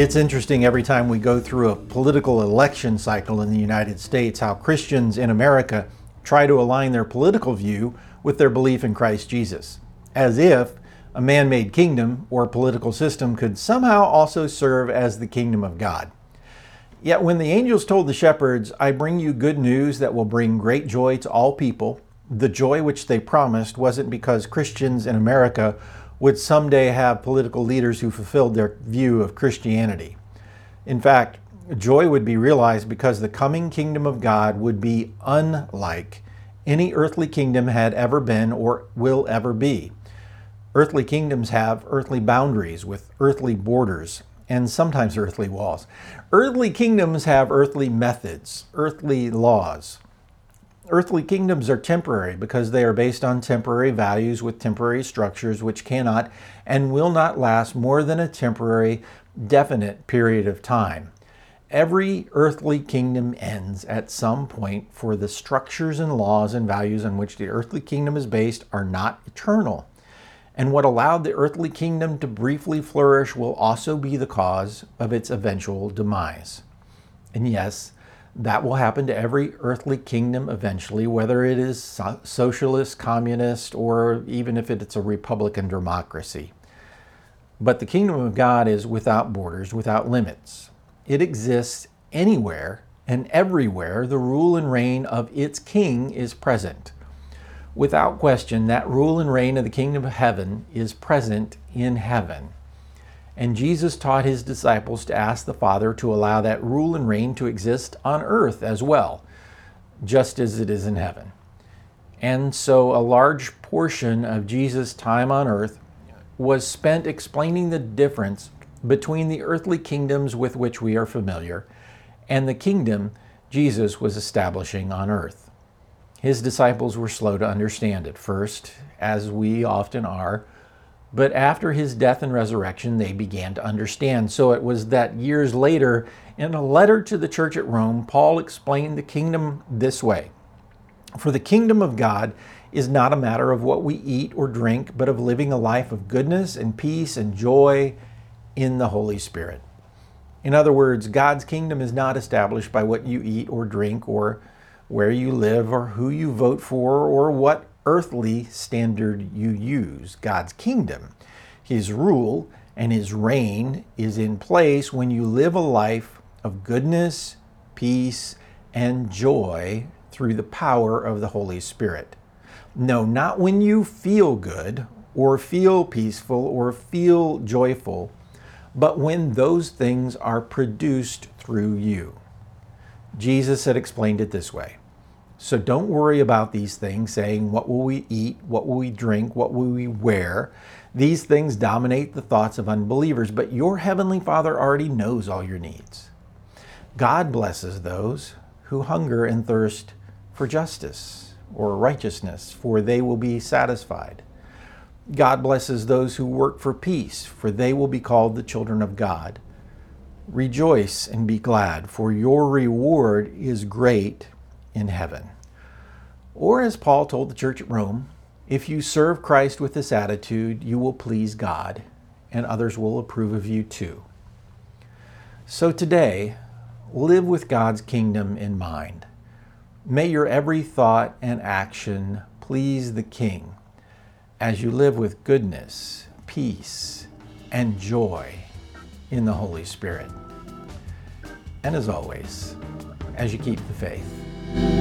It's interesting every time we go through a political election cycle in the United States how Christians in America try to align their political view with their belief in Christ Jesus, as if a man made kingdom or political system could somehow also serve as the kingdom of God. Yet when the angels told the shepherds, I bring you good news that will bring great joy to all people, the joy which they promised wasn't because Christians in America would someday have political leaders who fulfilled their view of Christianity. In fact, joy would be realized because the coming kingdom of God would be unlike any earthly kingdom had ever been or will ever be. Earthly kingdoms have earthly boundaries with earthly borders and sometimes earthly walls. Earthly kingdoms have earthly methods, earthly laws. Earthly kingdoms are temporary because they are based on temporary values with temporary structures which cannot and will not last more than a temporary, definite period of time. Every earthly kingdom ends at some point, for the structures and laws and values on which the earthly kingdom is based are not eternal. And what allowed the earthly kingdom to briefly flourish will also be the cause of its eventual demise. And yes, that will happen to every earthly kingdom eventually, whether it is socialist, communist, or even if it's a republican democracy. But the kingdom of God is without borders, without limits. It exists anywhere and everywhere the rule and reign of its king is present. Without question, that rule and reign of the kingdom of heaven is present in heaven. And Jesus taught his disciples to ask the Father to allow that rule and reign to exist on earth as well, just as it is in heaven. And so a large portion of Jesus' time on earth was spent explaining the difference between the earthly kingdoms with which we are familiar and the kingdom Jesus was establishing on earth. His disciples were slow to understand at first, as we often are but after his death and resurrection, they began to understand. So it was that years later, in a letter to the church at Rome, Paul explained the kingdom this way For the kingdom of God is not a matter of what we eat or drink, but of living a life of goodness and peace and joy in the Holy Spirit. In other words, God's kingdom is not established by what you eat or drink or where you live or who you vote for or what earthly standard you use, God's kingdom. His rule and his reign is in place when you live a life of goodness, peace, and joy through the power of the Holy Spirit. No, not when you feel good or feel peaceful or feel joyful, but when those things are produced through you. Jesus had explained it this way so don't worry about these things, saying, What will we eat? What will we drink? What will we wear? These things dominate the thoughts of unbelievers, but your heavenly Father already knows all your needs. God blesses those who hunger and thirst for justice or righteousness, for they will be satisfied. God blesses those who work for peace, for they will be called the children of God. Rejoice and be glad, for your reward is great in heaven. Or, as Paul told the church at Rome, if you serve Christ with this attitude, you will please God, and others will approve of you too. So today, live with God's kingdom in mind. May your every thought and action please the King as you live with goodness, peace, and joy in the Holy Spirit. And as always, as you keep the faith. Thank you.